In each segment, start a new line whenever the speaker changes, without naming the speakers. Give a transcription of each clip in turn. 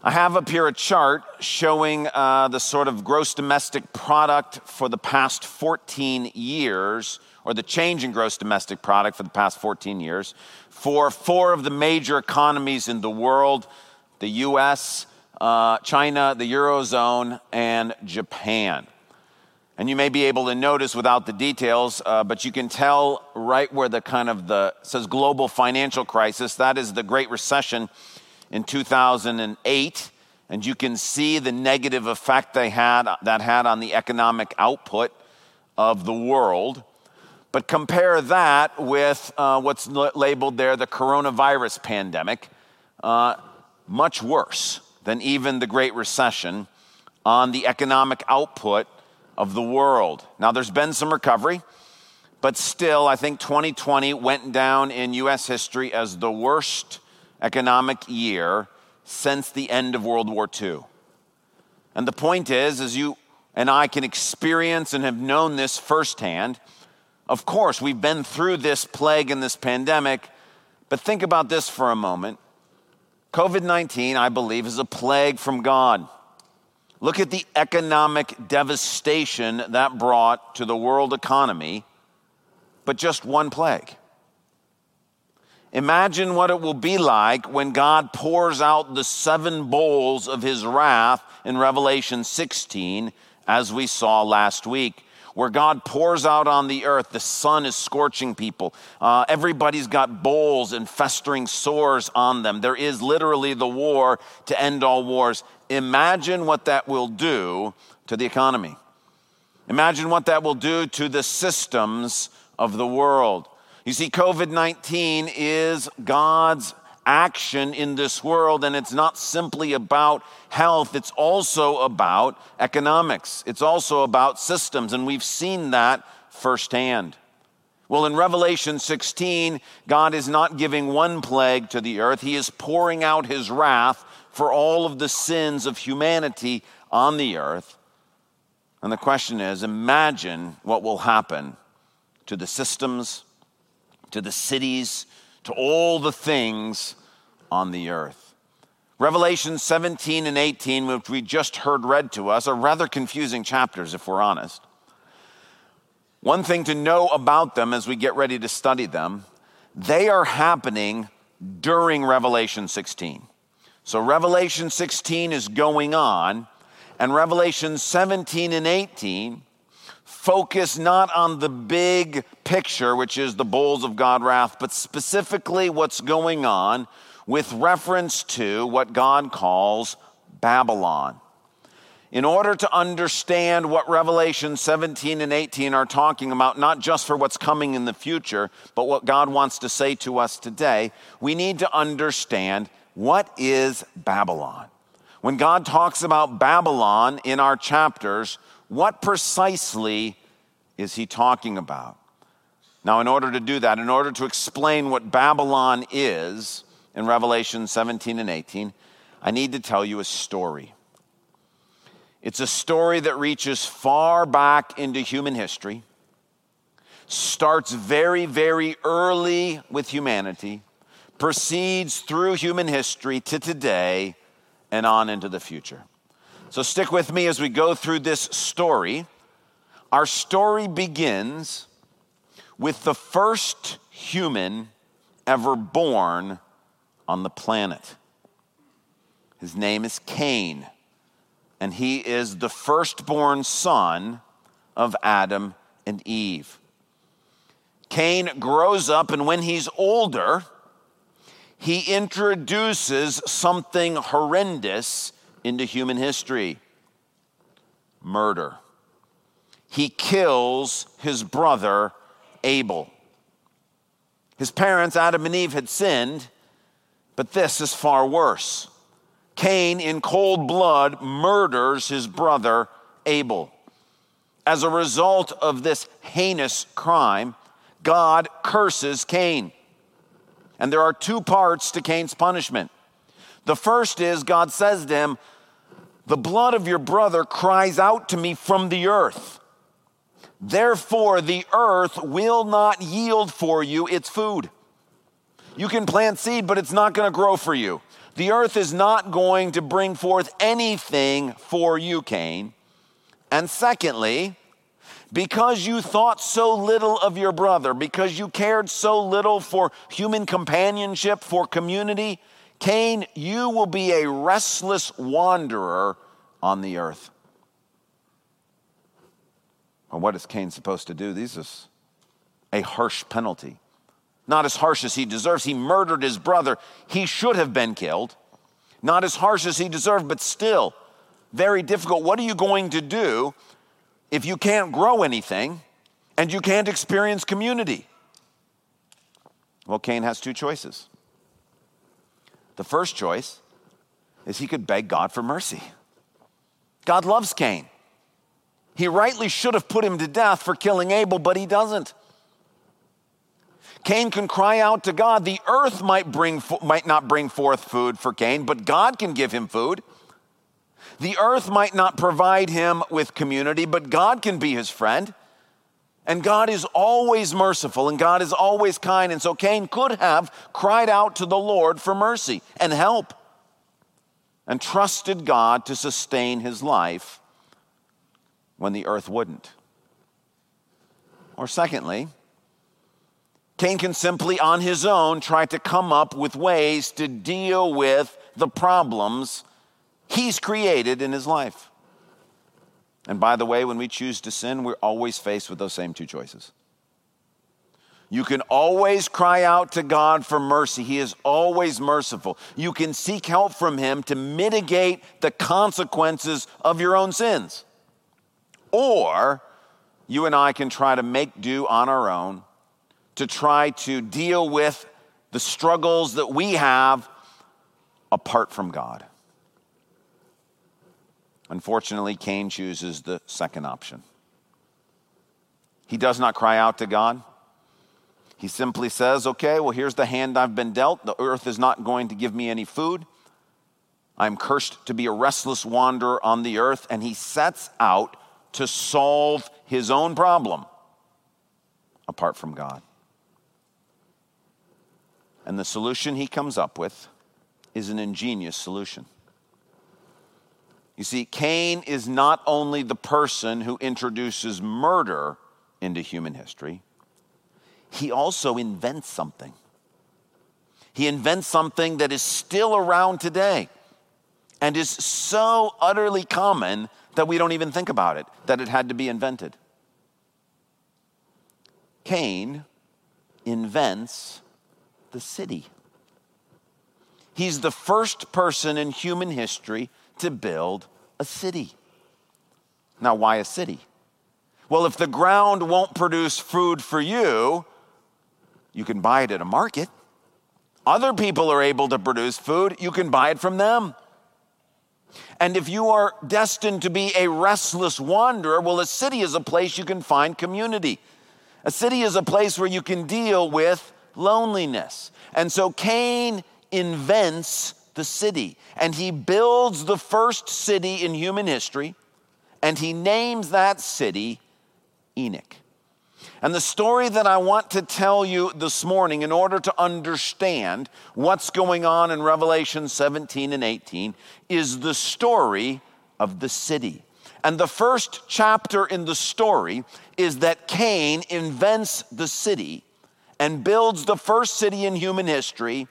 I have up here a chart showing uh, the sort of gross domestic product for the past 14 years, or the change in gross domestic product for the past 14 years, for four of the major economies in the world the US, uh, China, the Eurozone, and Japan. And you may be able to notice without the details, uh, but you can tell right where the kind of the says global financial crisis, that is the Great Recession in 2008. And you can see the negative effect they had, that had on the economic output of the world. But compare that with uh, what's labeled there the coronavirus pandemic, uh, much worse than even the Great Recession on the economic output of the world. Now, there's been some recovery, but still, I think 2020 went down in US history as the worst economic year since the end of World War II. And the point is, as you and I can experience and have known this firsthand, of course, we've been through this plague and this pandemic, but think about this for a moment. COVID 19, I believe, is a plague from God. Look at the economic devastation that brought to the world economy, but just one plague. Imagine what it will be like when God pours out the seven bowls of his wrath in Revelation 16, as we saw last week where God pours out on the earth. The sun is scorching people. Uh, everybody's got bowls and festering sores on them. There is literally the war to end all wars. Imagine what that will do to the economy. Imagine what that will do to the systems of the world. You see, COVID 19 is God's action in this world, and it's not simply about health, it's also about economics, it's also about systems, and we've seen that firsthand. Well, in Revelation 16, God is not giving one plague to the earth, He is pouring out His wrath for all of the sins of humanity on the earth. And the question is imagine what will happen to the systems, to the cities, to all the things on the earth. Revelation 17 and 18, which we just heard read to us, are rather confusing chapters if we're honest. One thing to know about them as we get ready to study them, they are happening during Revelation 16. So Revelation 16 is going on, and Revelation 17 and 18 focus not on the big picture, which is the bowls of God wrath, but specifically what's going on with reference to what God calls Babylon. In order to understand what Revelation 17 and 18 are talking about, not just for what's coming in the future, but what God wants to say to us today, we need to understand what is Babylon. When God talks about Babylon in our chapters, what precisely is he talking about? Now, in order to do that, in order to explain what Babylon is, in Revelation 17 and 18, I need to tell you a story. It's a story that reaches far back into human history, starts very, very early with humanity, proceeds through human history to today, and on into the future. So stick with me as we go through this story. Our story begins with the first human ever born on the planet. His name is Cain, and he is the firstborn son of Adam and Eve. Cain grows up, and when he's older, he introduces something horrendous into human history murder. He kills his brother Abel. His parents, Adam and Eve, had sinned, but this is far worse. Cain, in cold blood, murders his brother Abel. As a result of this heinous crime, God curses Cain. And there are two parts to Cain's punishment. The first is God says to him, The blood of your brother cries out to me from the earth. Therefore, the earth will not yield for you its food. You can plant seed, but it's not going to grow for you. The earth is not going to bring forth anything for you, Cain. And secondly, because you thought so little of your brother, because you cared so little for human companionship, for community, Cain, you will be a restless wanderer on the earth. Well, what is Cain supposed to do? This is a harsh penalty. Not as harsh as he deserves. He murdered his brother. He should have been killed. Not as harsh as he deserved, but still very difficult. What are you going to do if you can't grow anything and you can't experience community? Well, Cain has two choices. The first choice is he could beg God for mercy. God loves Cain. He rightly should have put him to death for killing Abel, but he doesn't. Cain can cry out to God. The earth might, bring, might not bring forth food for Cain, but God can give him food. The earth might not provide him with community, but God can be his friend. And God is always merciful and God is always kind. And so Cain could have cried out to the Lord for mercy and help and trusted God to sustain his life when the earth wouldn't. Or, secondly, Cain can simply on his own try to come up with ways to deal with the problems he's created in his life. And by the way, when we choose to sin, we're always faced with those same two choices. You can always cry out to God for mercy. He is always merciful. You can seek help from Him to mitigate the consequences of your own sins. Or you and I can try to make do on our own to try to deal with the struggles that we have apart from God. Unfortunately, Cain chooses the second option. He does not cry out to God. He simply says, Okay, well, here's the hand I've been dealt. The earth is not going to give me any food. I'm cursed to be a restless wanderer on the earth. And he sets out to solve his own problem apart from God. And the solution he comes up with is an ingenious solution. You see, Cain is not only the person who introduces murder into human history, he also invents something. He invents something that is still around today and is so utterly common that we don't even think about it, that it had to be invented. Cain invents the city. He's the first person in human history to build a city. Now, why a city? Well, if the ground won't produce food for you, you can buy it at a market. Other people are able to produce food, you can buy it from them. And if you are destined to be a restless wanderer, well, a city is a place you can find community. A city is a place where you can deal with loneliness. And so Cain invents the city and he builds the first city in human history and he names that city Enoch. And the story that I want to tell you this morning, in order to understand what's going on in Revelation 17 and 18, is the story of the city. And the first chapter in the story is that Cain invents the city and builds the first city in human history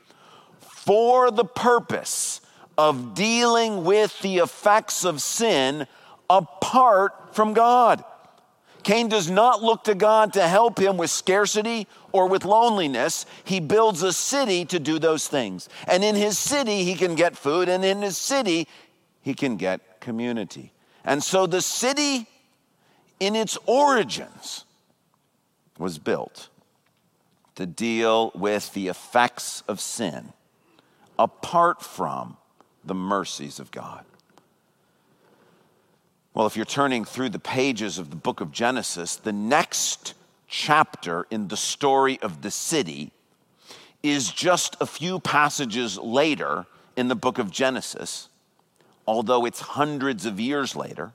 for the purpose of dealing with the effects of sin apart from God. Cain does not look to God to help him with scarcity or with loneliness. He builds a city to do those things. And in his city, he can get food, and in his city, he can get community. And so the city, in its origins, was built to deal with the effects of sin apart from the mercies of God. Well, if you're turning through the pages of the book of Genesis, the next chapter in the story of the city is just a few passages later in the book of Genesis, although it's hundreds of years later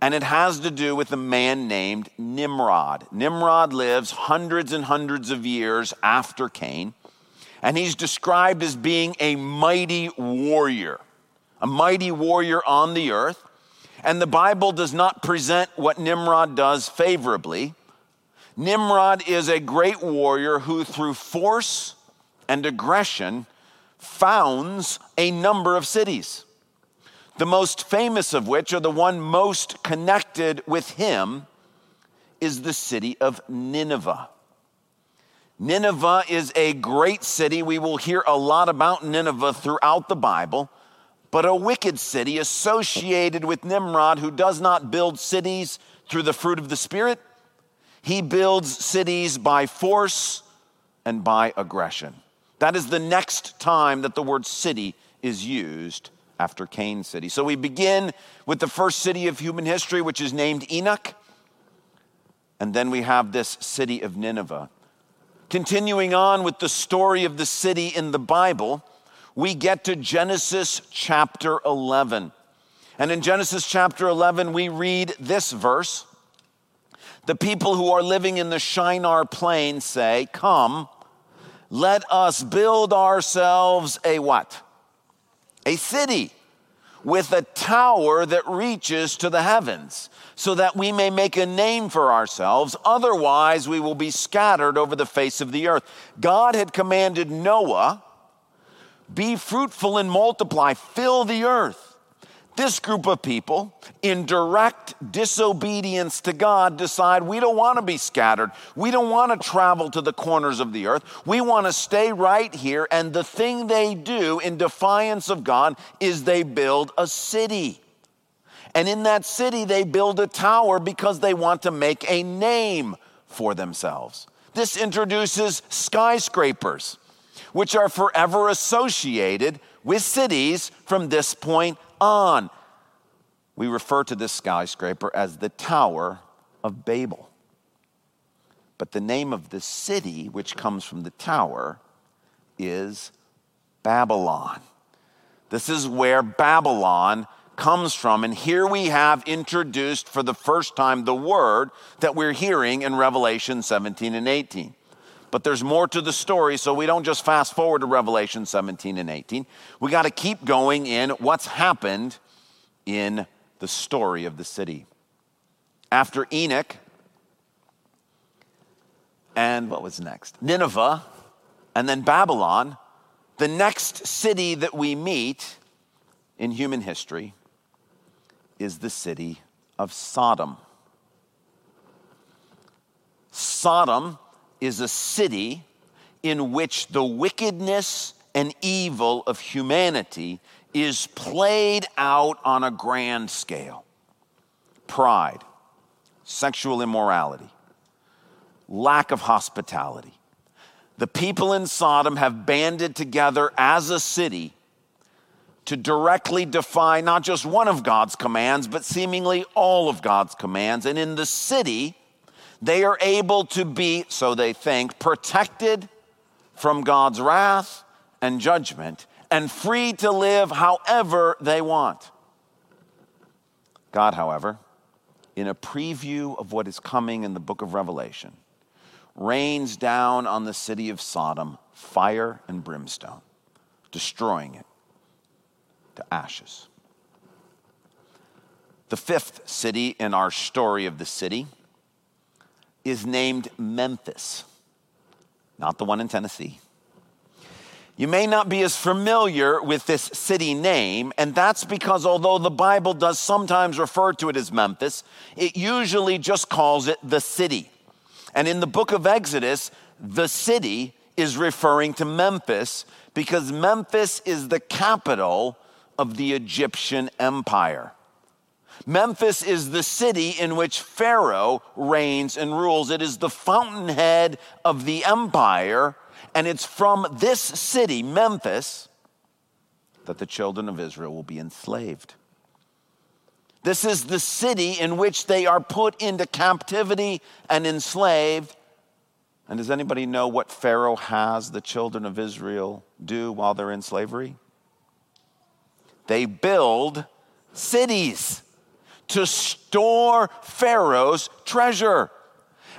and it has to do with a man named Nimrod. Nimrod lives hundreds and hundreds of years after Cain, And he's described as being a mighty warrior, a mighty warrior on the earth. And the Bible does not present what Nimrod does favorably. Nimrod is a great warrior who, through force and aggression, founds a number of cities. The most famous of which, or the one most connected with him, is the city of Nineveh. Nineveh is a great city. We will hear a lot about Nineveh throughout the Bible, but a wicked city associated with Nimrod who does not build cities through the fruit of the Spirit. He builds cities by force and by aggression. That is the next time that the word city is used after Cain City. So we begin with the first city of human history, which is named Enoch. And then we have this city of Nineveh. Continuing on with the story of the city in the Bible, we get to Genesis chapter 11. And in Genesis chapter 11, we read this verse The people who are living in the Shinar plain say, Come, let us build ourselves a what? A city with a tower that reaches to the heavens, so that we may make a name for ourselves. Otherwise, we will be scattered over the face of the earth. God had commanded Noah, Be fruitful and multiply, fill the earth. This group of people, in direct disobedience to God, decide we don't want to be scattered. We don't want to travel to the corners of the earth. We want to stay right here. And the thing they do in defiance of God is they build a city. And in that city, they build a tower because they want to make a name for themselves. This introduces skyscrapers, which are forever associated with cities from this point on. We refer to this skyscraper as the Tower of Babel. But the name of the city, which comes from the tower, is Babylon. This is where Babylon comes from. And here we have introduced for the first time the word that we're hearing in Revelation 17 and 18. But there's more to the story, so we don't just fast forward to Revelation 17 and 18. We got to keep going in what's happened in the story of the city. After Enoch, and what was next? Nineveh, and then Babylon, the next city that we meet in human history is the city of Sodom. Sodom is a city in which the wickedness and evil of humanity is played out on a grand scale pride, sexual immorality, lack of hospitality. The people in Sodom have banded together as a city to directly defy not just one of God's commands, but seemingly all of God's commands. And in the city, they are able to be, so they think, protected from God's wrath and judgment and free to live however they want. God, however, in a preview of what is coming in the book of Revelation, rains down on the city of Sodom fire and brimstone, destroying it to ashes. The fifth city in our story of the city is named Memphis, not the one in Tennessee. You may not be as familiar with this city name, and that's because although the Bible does sometimes refer to it as Memphis, it usually just calls it the city. And in the book of Exodus, the city is referring to Memphis because Memphis is the capital of the Egyptian empire. Memphis is the city in which Pharaoh reigns and rules. It is the fountainhead of the empire, and it's from this city, Memphis, that the children of Israel will be enslaved. This is the city in which they are put into captivity and enslaved. And does anybody know what Pharaoh has the children of Israel do while they're in slavery? They build cities to store Pharaoh's treasure.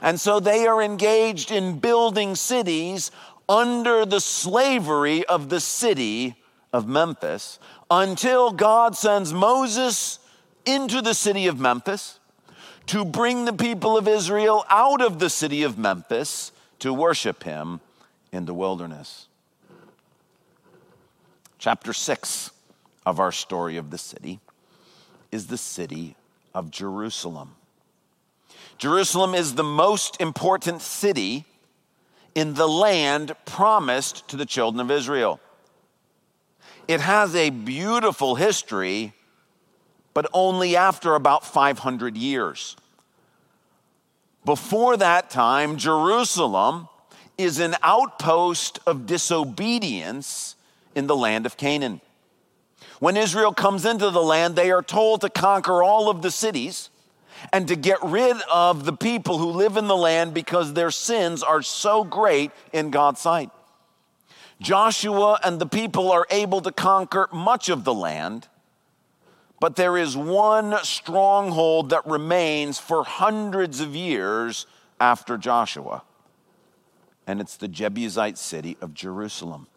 And so they are engaged in building cities under the slavery of the city of Memphis until God sends Moses into the city of Memphis to bring the people of Israel out of the city of Memphis to worship him in the wilderness. Chapter 6 of our story of the city is the city of Jerusalem. Jerusalem is the most important city in the land promised to the children of Israel. It has a beautiful history, but only after about 500 years. Before that time, Jerusalem is an outpost of disobedience in the land of Canaan. When Israel comes into the land, they are told to conquer all of the cities and to get rid of the people who live in the land because their sins are so great in God's sight. Joshua and the people are able to conquer much of the land, but there is one stronghold that remains for hundreds of years after Joshua, and it's the Jebusite city of Jerusalem.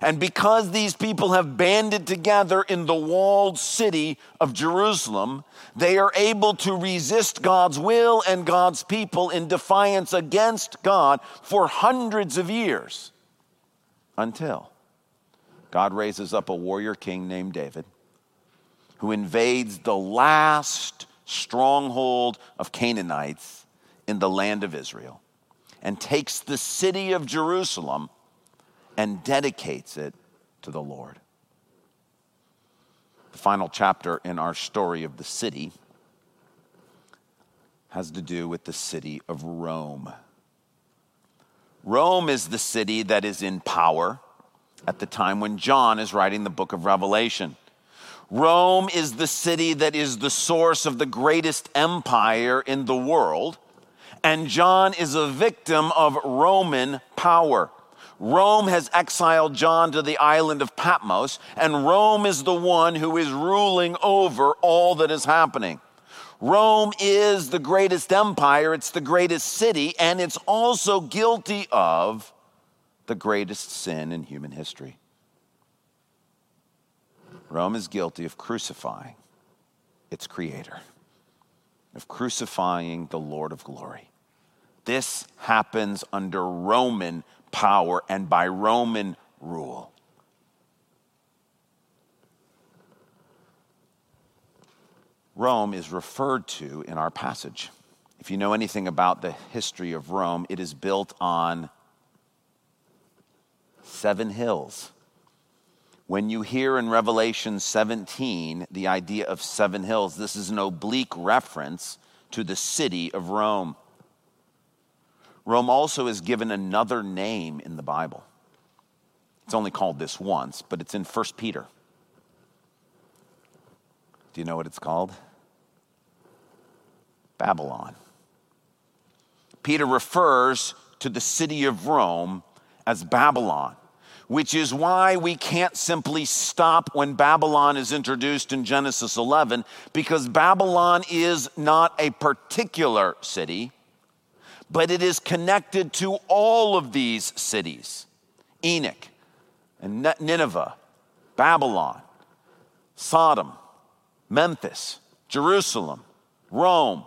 And because these people have banded together in the walled city of Jerusalem, they are able to resist God's will and God's people in defiance against God for hundreds of years until God raises up a warrior king named David who invades the last stronghold of Canaanites in the land of Israel and takes the city of Jerusalem and dedicates it to the Lord. The final chapter in our story of the city has to do with the city of Rome. Rome is the city that is in power at the time when John is writing the book of Revelation. Rome is the city that is the source of the greatest empire in the world, and John is a victim of Roman power. Rome has exiled John to the island of Patmos, and Rome is the one who is ruling over all that is happening. Rome is the greatest empire, it's the greatest city, and it's also guilty of the greatest sin in human history. Rome is guilty of crucifying its creator, of crucifying the Lord of glory. This happens under Roman power and by Roman rule. Rome is referred to in our passage. If you know anything about the history of Rome, it is built on seven hills. When you hear in Revelation 17 the idea of seven hills, this is an oblique reference to the city of Rome. Rome also is given another name in the Bible. It's only called this once, but it's in 1 Peter. Do you know what it's called? Babylon. Peter refers to the city of Rome as Babylon, which is why we can't simply stop when Babylon is introduced in Genesis 11, because Babylon is not a particular city, but it is connected to all of these cities. Enoch and Nineveh, Babylon, Sodom, Memphis, Jerusalem, Rome,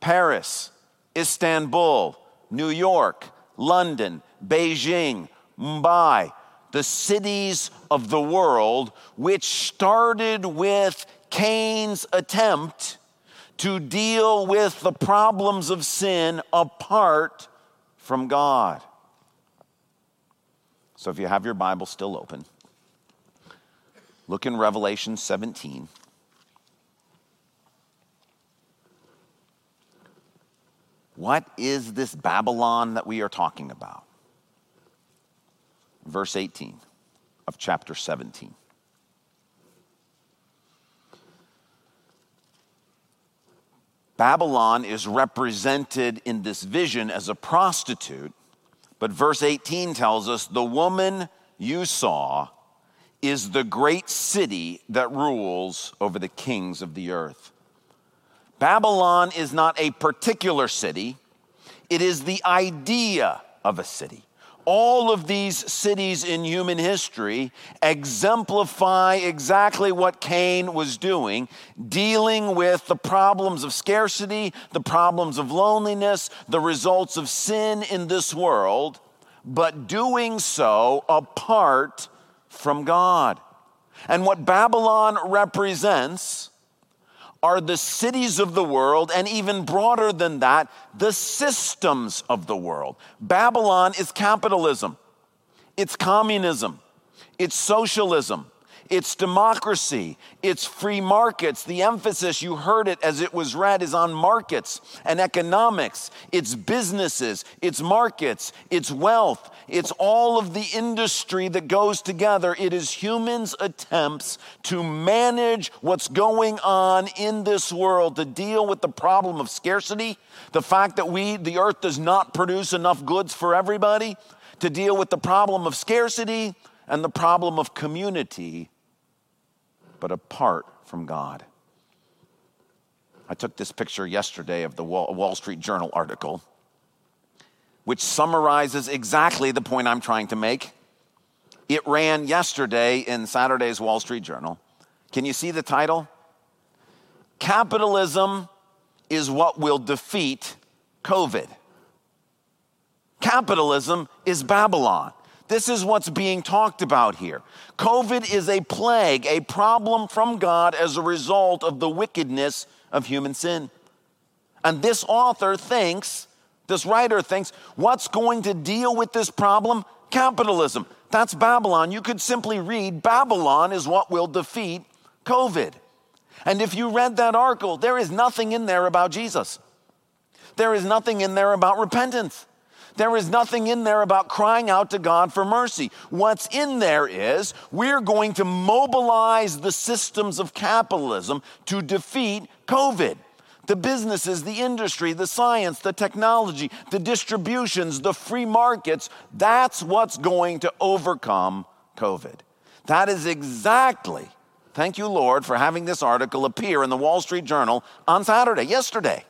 Paris, Istanbul, New York, London, Beijing, Mumbai, the cities of the world, which started with Cain's attempt to deal with the problems of sin apart from God. So if you have your Bible still open, look in Revelation 17. What is this Babylon that we are talking about? Verse 18 of chapter 17. Babylon is represented in this vision as a prostitute, but verse 18 tells us the woman you saw is the great city that rules over the kings of the earth. Babylon is not a particular city, it is the idea of a city. All of these cities in human history exemplify exactly what Cain was doing, dealing with the problems of scarcity, the problems of loneliness, the results of sin in this world, but doing so apart from God. And what Babylon represents are the cities of the world, and even broader than that, the systems of the world. Babylon is capitalism, it's communism, it's socialism, it's democracy, it's free markets. The emphasis, you heard it as it was read, is on markets and economics. It's businesses, it's markets, it's wealth, it's all of the industry that goes together. It is humans' attempts to manage what's going on in this world, to deal with the problem of scarcity, the fact that we, the earth, does not produce enough goods for everybody, to deal with the problem of scarcity and the problem of community but apart from God. I took this picture yesterday of the Wall Street Journal article, which summarizes exactly the point I'm trying to make. It ran yesterday in Saturday's Wall Street Journal. Can you see the title? Capitalism is what will defeat COVID. Capitalism is Babylon. This is what's being talked about here. COVID is a plague, a problem from God as a result of the wickedness of human sin. And this author thinks, this writer thinks, what's going to deal with this problem? Capitalism. That's Babylon. You could simply read Babylon is what will defeat COVID. And if you read that article, there is nothing in there about Jesus. There is nothing in there about repentance. There is nothing in there about crying out to God for mercy. What's in there is we're going to mobilize the systems of capitalism to defeat COVID. The businesses, the industry, the science, the technology, the distributions, the free markets, that's what's going to overcome COVID. That is exactly, thank you, Lord, for having this article appear in the Wall Street Journal on Saturday, yesterday.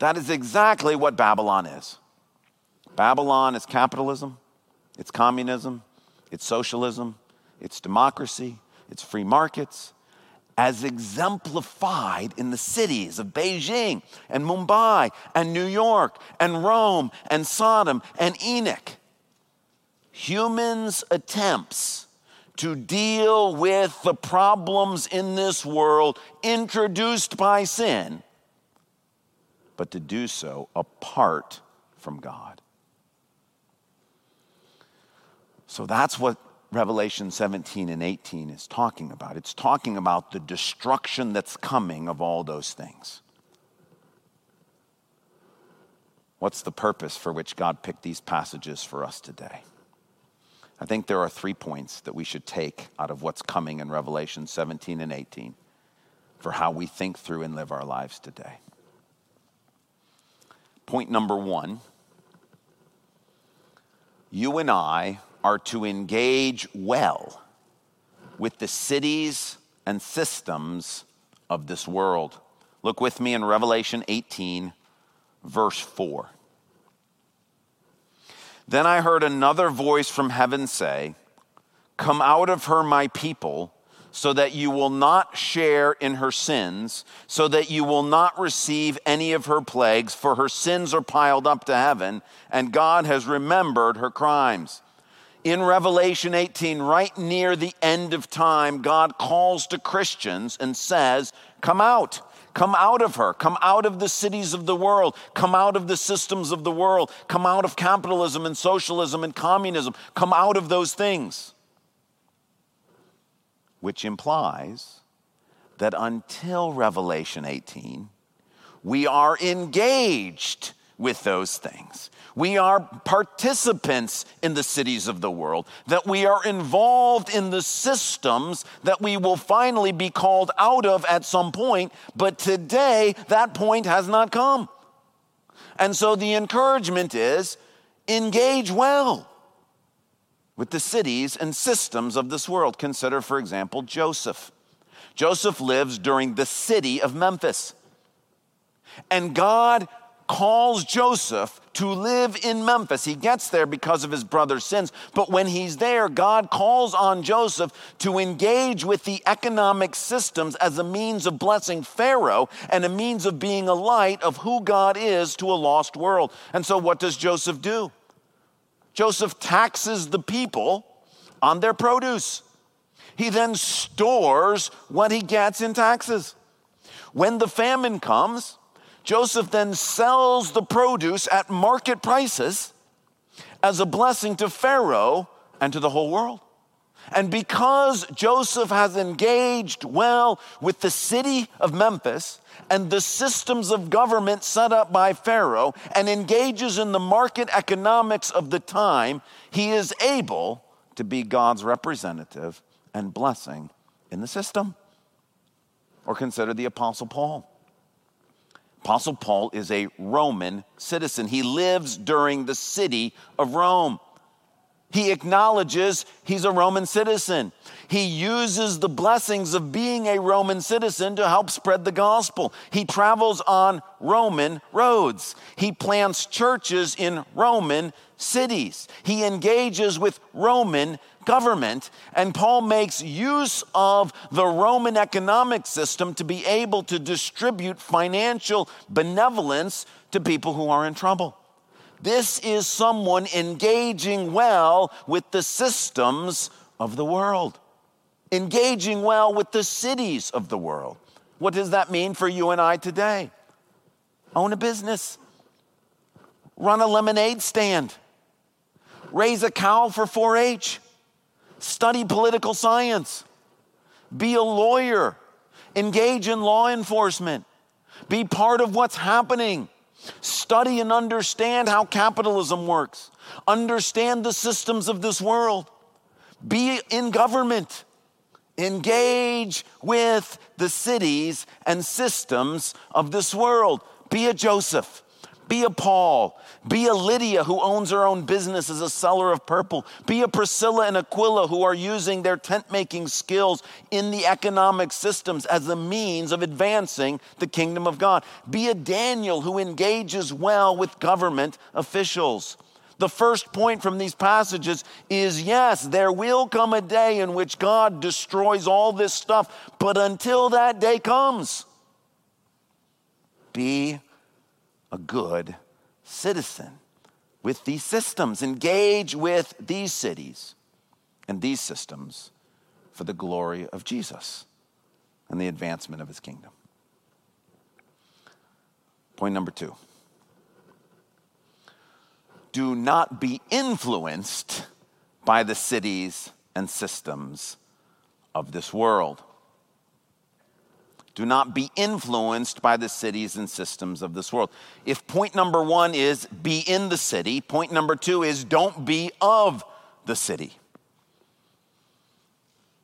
That is exactly what Babylon is. Babylon is capitalism, it's communism, it's socialism, it's democracy, it's free markets, as exemplified in the cities of Beijing and Mumbai and New York and Rome and Sodom and Enoch. Humans' attempts to deal with the problems in this world introduced by sin, but to do so apart from God. So that's what Revelation 17 and 18 is talking about. It's talking about the destruction that's coming of all those things. What's the purpose for which God picked these passages for us today? I think there are three points that we should take out of what's coming in Revelation 17 and 18 for how we think through and live our lives today. Point number one you and I are to engage well with the cities and systems of this world. Look with me in Revelation 18, verse 4. Then I heard another voice from heaven say, Come out of her, my people so that you will not share in her sins, so that you will not receive any of her plagues, for her sins are piled up to heaven, and God has remembered her crimes. In Revelation 18, right near the end of time, God calls to Christians and says, Come out. Come out of her. Come out of the cities of the world. Come out of the systems of the world. Come out of capitalism and socialism and communism. Come out of those things which implies that until Revelation 18, we are engaged with those things. We are participants in the cities of the world, that we are involved in the systems that we will finally be called out of at some point, but today that point has not come. And so the encouragement is engage well with the cities and systems of this world. Consider, for example, Joseph. Joseph lives during the city of Memphis. And God calls Joseph to live in Memphis. He gets there because of his brother's sins, but when he's there, God calls on Joseph to engage with the economic systems as a means of blessing Pharaoh and a means of being a light of who God is to a lost world. And so, what does Joseph do? Joseph taxes the people on their produce. He then stores what he gets in taxes. When the famine comes, Joseph then sells the produce at market prices as a blessing to Pharaoh and to the whole world. And because Joseph has engaged well with the city of Memphis and the systems of government set up by Pharaoh and engages in the market economics of the time, he is able to be God's representative and blessing in the system. Or consider the Apostle Paul. Apostle Paul is a Roman citizen. He lives during the city of Rome. He acknowledges he's a Roman citizen. He uses the blessings of being a Roman citizen to help spread the gospel. He travels on Roman roads. He plants churches in Roman cities. He engages with Roman government. And Paul makes use of the Roman economic system to be able to distribute financial benevolence to people who are in trouble. This is someone engaging well with the systems of the world, engaging well with the cities of the world. What does that mean for you and I today? Own a business, run a lemonade stand, raise a cow for 4 H, study political science, be a lawyer, engage in law enforcement, be part of what's happening Study and understand how capitalism works. Understand the systems of this world. Be in government. Engage with the cities and systems of this world. Be a Joseph. Be a Paul. Be a Lydia who owns her own business as a seller of purple. Be a Priscilla and Aquila who are using their tent making skills in the economic systems as a means of advancing the kingdom of God. Be a Daniel who engages well with government officials. The first point from these passages is yes, there will come a day in which God destroys all this stuff, but until that day comes, be a good citizen with these systems. Engage with these cities and these systems for the glory of Jesus and the advancement of his kingdom. Point number two do not be influenced by the cities and systems of this world. Do not be influenced by the cities and systems of this world. If point number one is be in the city, point number two is don't be of the city.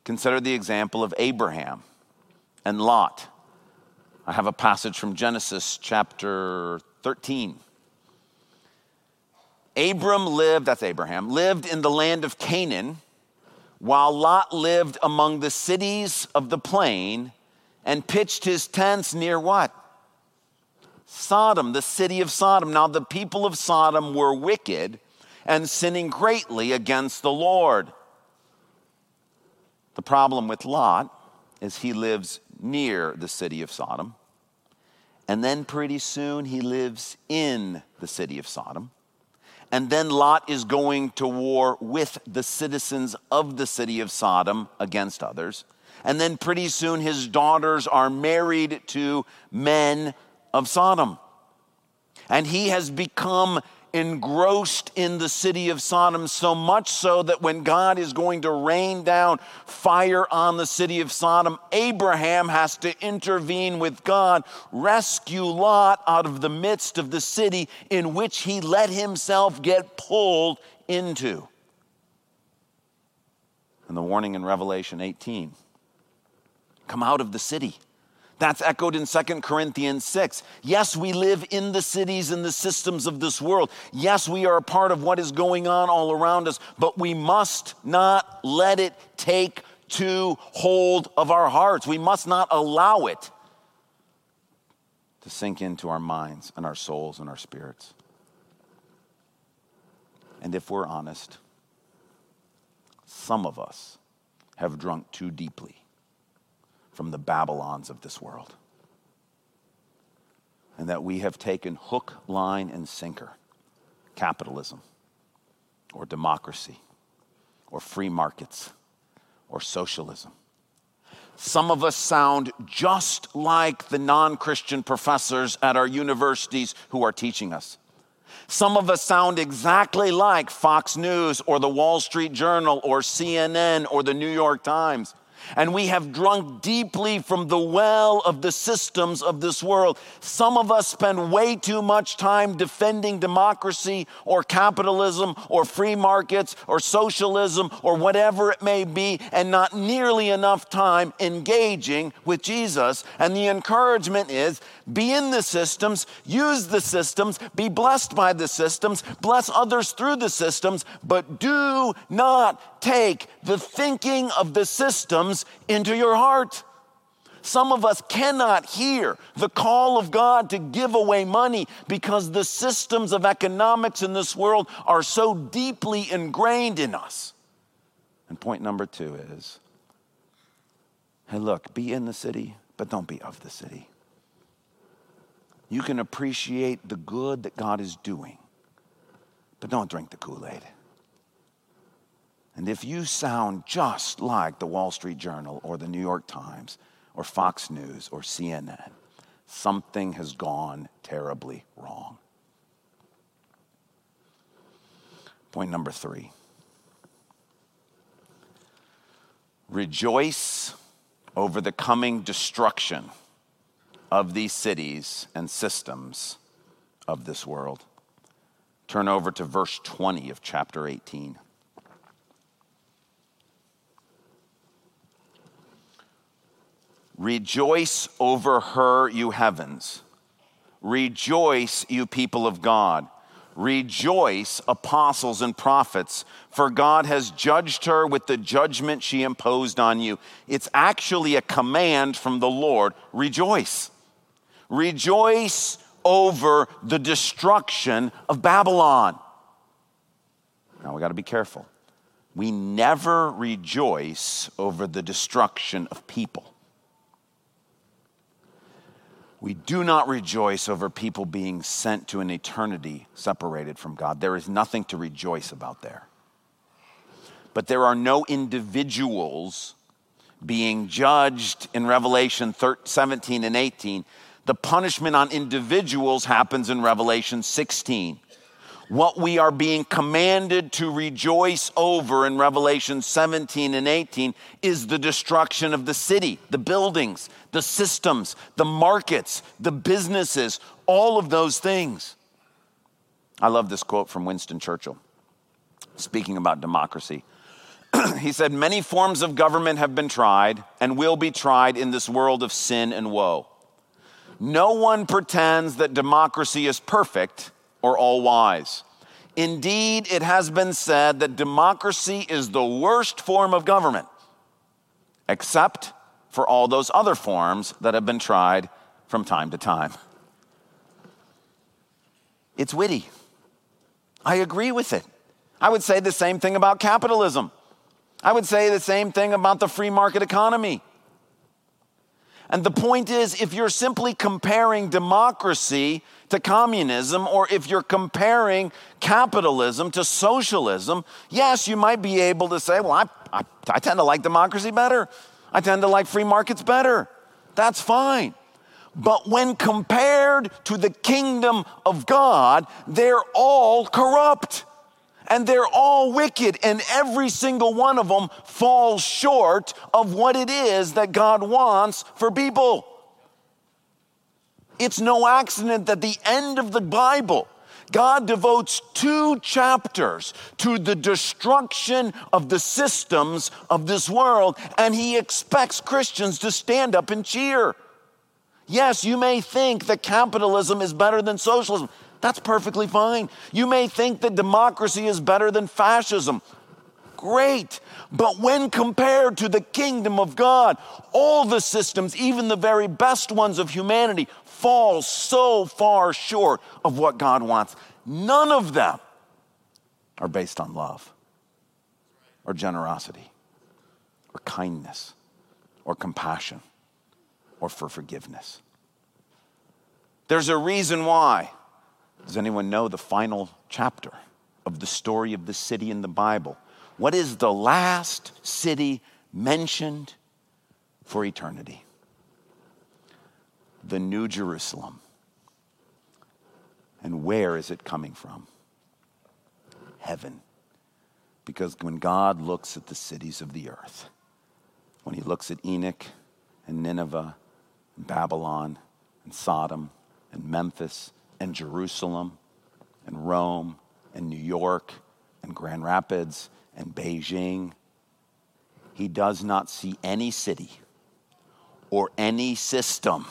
Consider the example of Abraham and Lot. I have a passage from Genesis chapter 13. Abram lived, that's Abraham, lived in the land of Canaan, while Lot lived among the cities of the plain and pitched his tents near what? Sodom, the city of Sodom. Now, the people of Sodom were wicked and sinning greatly against the Lord. The problem with Lot is he lives near the city of Sodom. And then pretty soon he lives in the city of Sodom. And then Lot is going to war with the citizens of the city of Sodom against others. And then pretty soon his daughters are married to men of Sodom. And he has become engrossed in the city of Sodom, so much so that when God is going to rain down fire on the city of Sodom, Abraham has to intervene with God, rescue Lot out of the midst of the city in which he let himself get pulled into. And the warning in Revelation 18 Come out of the city. That's echoed in Second Corinthians 6. Yes, we live in the cities and the systems of this world. Yes, we are a part of what is going on all around us, but we must not let it take to hold of our hearts. We must not allow it to sink into our minds and our souls and our spirits. And if we're honest, some of us have drunk too deeply from the Babylons of this world. And that we have taken hook, line, and sinker capitalism or democracy or free markets or socialism. Some of us sound just like the non Christian professors at our universities who are teaching us. Some of us sound exactly like Fox News or the Wall Street Journal or CNN or the New York Times and we have drunk deeply from the well of the systems of this world. Some of us spend way too much time defending democracy or capitalism or free markets or socialism or whatever it may be, and not nearly enough time engaging with Jesus. And the encouragement is be in the systems, use the systems, be blessed by the systems, bless others through the systems, but do not take the thinking of the systems into your heart. Some of us cannot hear the call of God to give away money because the systems of economics in this world are so deeply ingrained in us. And point number two is hey, look, be in the city, but don't be of the city you can appreciate the good that God is doing, but don't drink the Kool Aid. And if you sound just like the Wall Street Journal or the New York Times or Fox News or CNN, something has gone terribly wrong. Point number three rejoice over the coming destruction of these cities and systems of this world. Turn over to verse 20 of chapter 18. Rejoice over her, you heavens. Rejoice, you people of God. Rejoice, apostles and prophets, for God has judged her with the judgment she imposed on you. It's actually a command from the Lord. Rejoice. Rejoice over the destruction of Babylon. Now we got to be careful. We never rejoice over the destruction of people. We do not rejoice over people being sent to an eternity separated from God. There is nothing to rejoice about there. But there are no individuals being judged in Revelation 17 and 18 the punishment on individuals happens in Revelation 16. What we are being commanded to rejoice over in Revelation 17 and 18 is the destruction of the city, the buildings, the systems, the markets, the businesses, all of those things. I love this quote from Winston Churchill, speaking about democracy. he said, Many forms of government have been tried and will be tried in this world of sin and woe. No one pretends that democracy is perfect or all wise. Indeed, it has been said that democracy is the worst form of government, except for all those other forms that have been tried from time to time. It's witty. I agree with it. I would say the same thing about capitalism. I would say the same thing about the free market economy. And the point is, if you're simply comparing democracy to communism, or if you're comparing capitalism to socialism, yes, you might be able to say, well, I, I, I tend to like democracy better. I tend to like free markets better. That's fine. But when compared to the kingdom of God, they're all corrupt and they're all wicked, and every single one of them falls short of what it is that God wants for people. It's no accident that the end of the Bible, God devotes two chapters to the destruction of the systems of this world, and He expects Christians to stand up and cheer. Yes, you may think that capitalism is better than socialism. That's perfectly fine. You may think that democracy is better than fascism. great. But when compared to the kingdom of God, all the systems, even the very best ones of humanity, fall so far short of what God wants. None of them are based on love or generosity or kindness or compassion or for forgiveness. There's a reason why. Does anyone know the final chapter of the story of the city in the Bible? What is the last city mentioned for eternity? The New Jerusalem. And where is it coming from? Heaven. Because when God looks at the cities of the earth, when he looks at Enoch and Nineveh and Babylon and Sodom and Memphis and Jerusalem and Rome and New York and Grand Rapids and Beijing, he does not see any city or any system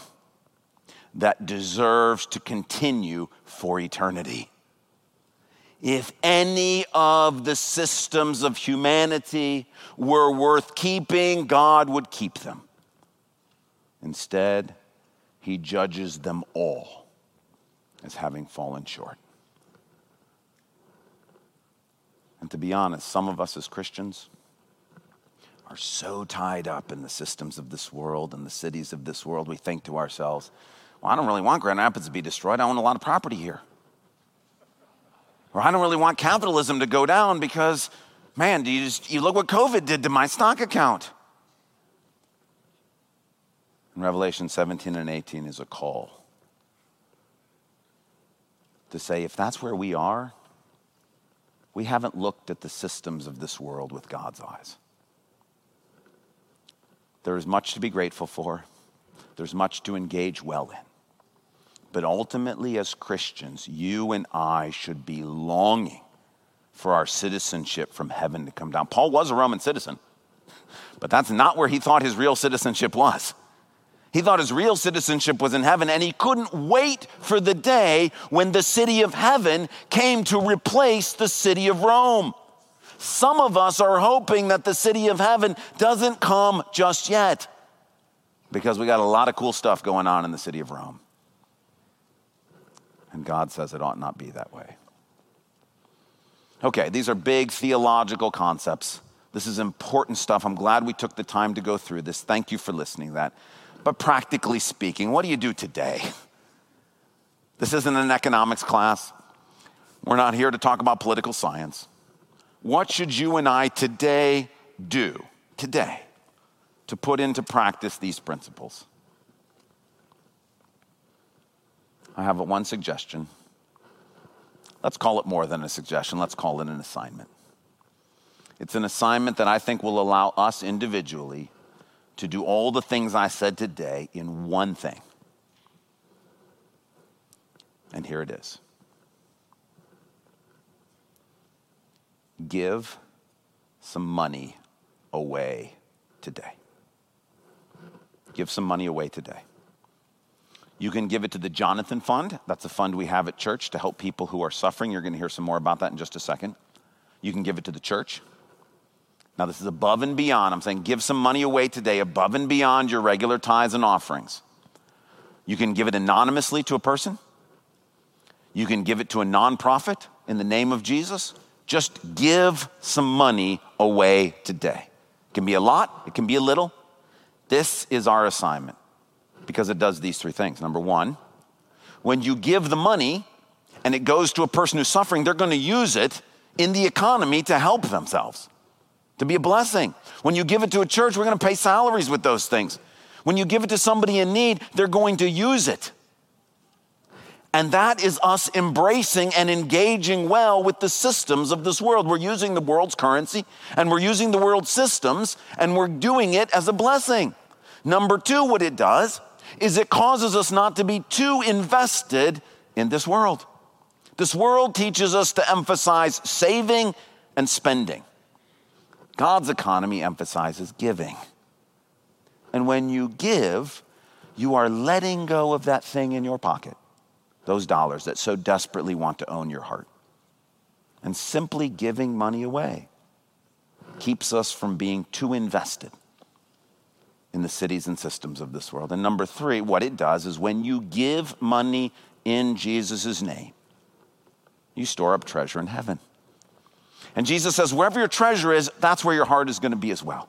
that deserves to continue for eternity. If any of the systems of humanity were worth keeping, God would keep them. Instead, he judges them all as having fallen short. And to be honest, some of us as Christians are so tied up in the systems of this world and the cities of this world, we think to ourselves, well, I don't really want Grand Rapids to be destroyed. I own a lot of property here. Or I don't really want capitalism to go down because, man, do you just you look what COVID did to my stock account? In Revelation 17 and 18 is a call to say, if that's where we are, we haven't looked at the systems of this world with God's eyes. There is much to be grateful for, there's much to engage well in. But ultimately, as Christians, you and I should be longing for our citizenship from heaven to come down. Paul was a Roman citizen, but that's not where he thought his real citizenship was. He thought his real citizenship was in heaven, and he couldn't wait for the day when the city of heaven came to replace the city of Rome. Some of us are hoping that the city of heaven doesn't come just yet because we got a lot of cool stuff going on in the city of Rome. And God says it ought not be that way. Okay, these are big theological concepts. This is important stuff. I'm glad we took the time to go through this. Thank you for listening that. But practically speaking, what do you do today? This isn't an economics class. We're not here to talk about political science. What should you and I today do, today, to put into practice these principles? I have one suggestion. Let's call it more than a suggestion, let's call it an assignment. It's an assignment that I think will allow us individually to do all the things I said today in one thing. And here it is give some money away today. Give some money away today. You can give it to the Jonathan Fund. That's a fund we have at church to help people who are suffering. You're going to hear some more about that in just a second. You can give it to the church. Now, this is above and beyond. I'm saying give some money away today above and beyond your regular tithes and offerings. You can give it anonymously to a person. You can give it to a nonprofit in the name of Jesus. Just give some money away today. It can be a lot, it can be a little. This is our assignment because it does these three things. Number one, when you give the money and it goes to a person who's suffering, they're going to use it in the economy to help themselves, to be a blessing. When you give it to a church, we're going to pay salaries with those things. When you give it to somebody in need, they're going to use it. And that is us embracing and engaging well with the systems of this world. We're using the world's currency and we're using the world's systems and we're doing it as a blessing. Number two, what it does is it causes us not to be too invested in this world. This world teaches us to emphasize saving and spending. God's economy emphasizes giving. And when you give, you are letting go of that thing in your pocket, those dollars that so desperately want to own your heart, and simply giving money away. keeps us from being too invested in the cities and systems of this world. And number three, what it does is when you give money in Jesus' name, you store up treasure in heaven. And Jesus says, wherever your treasure is, that's where your heart is going to be as well.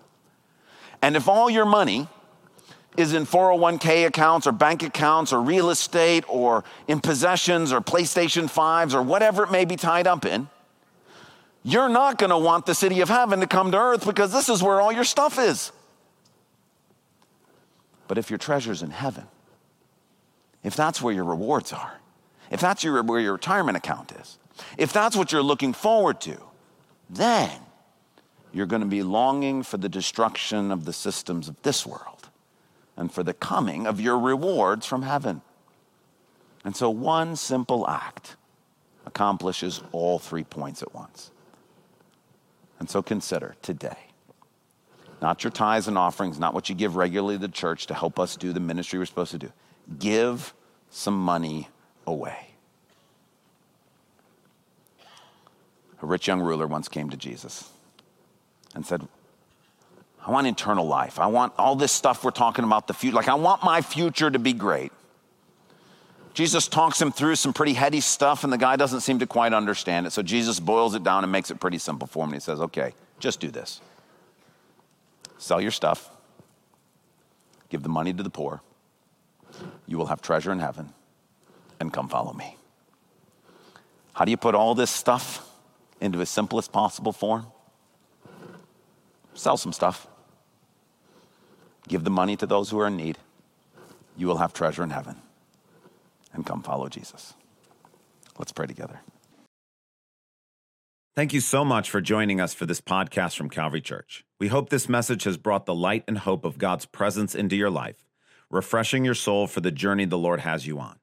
And if all your money is in 401k accounts or bank accounts or real estate or in possessions or PlayStation 5s or whatever it may be tied up in, you're not going to want the city of heaven to come to earth because this is where all your stuff is. But if your treasure's in heaven, if that's where your rewards are, if that's your, where your retirement account is, if that's what you're looking forward to, then you're going to be longing for the destruction of the systems of this world and for the coming of your rewards from heaven. And so one simple act accomplishes all three points at once. And so consider today not your tithes and offerings, not what you give regularly to the church to help us do the ministry we're supposed to do. Give some money away. A rich young ruler once came to Jesus and said, I want eternal life. I want all this stuff we're talking about, the future. Like, I want my future to be great. Jesus talks him through some pretty heady stuff, and the guy doesn't seem to quite understand it. So Jesus boils it down and makes it pretty simple for him. And he says, Okay, just do this sell your stuff, give the money to the poor. You will have treasure in heaven, and come follow me. How do you put all this stuff into as simplest possible form? Sell some stuff. Give the money to those who are in need. You will have treasure in heaven. And come follow Jesus. Let's pray together.
Thank you so much for joining us for this podcast from Calvary Church. We hope this message has brought the light and hope of God's presence into your life, refreshing your soul for the journey the Lord has you on.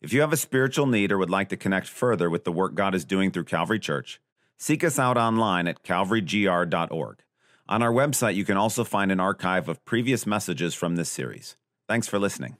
If you have a spiritual need or would like to connect further with the work God is doing through Calvary Church, seek us out online at calvarygr.org. On our website, you can also find an archive of previous messages from this series. Thanks for listening.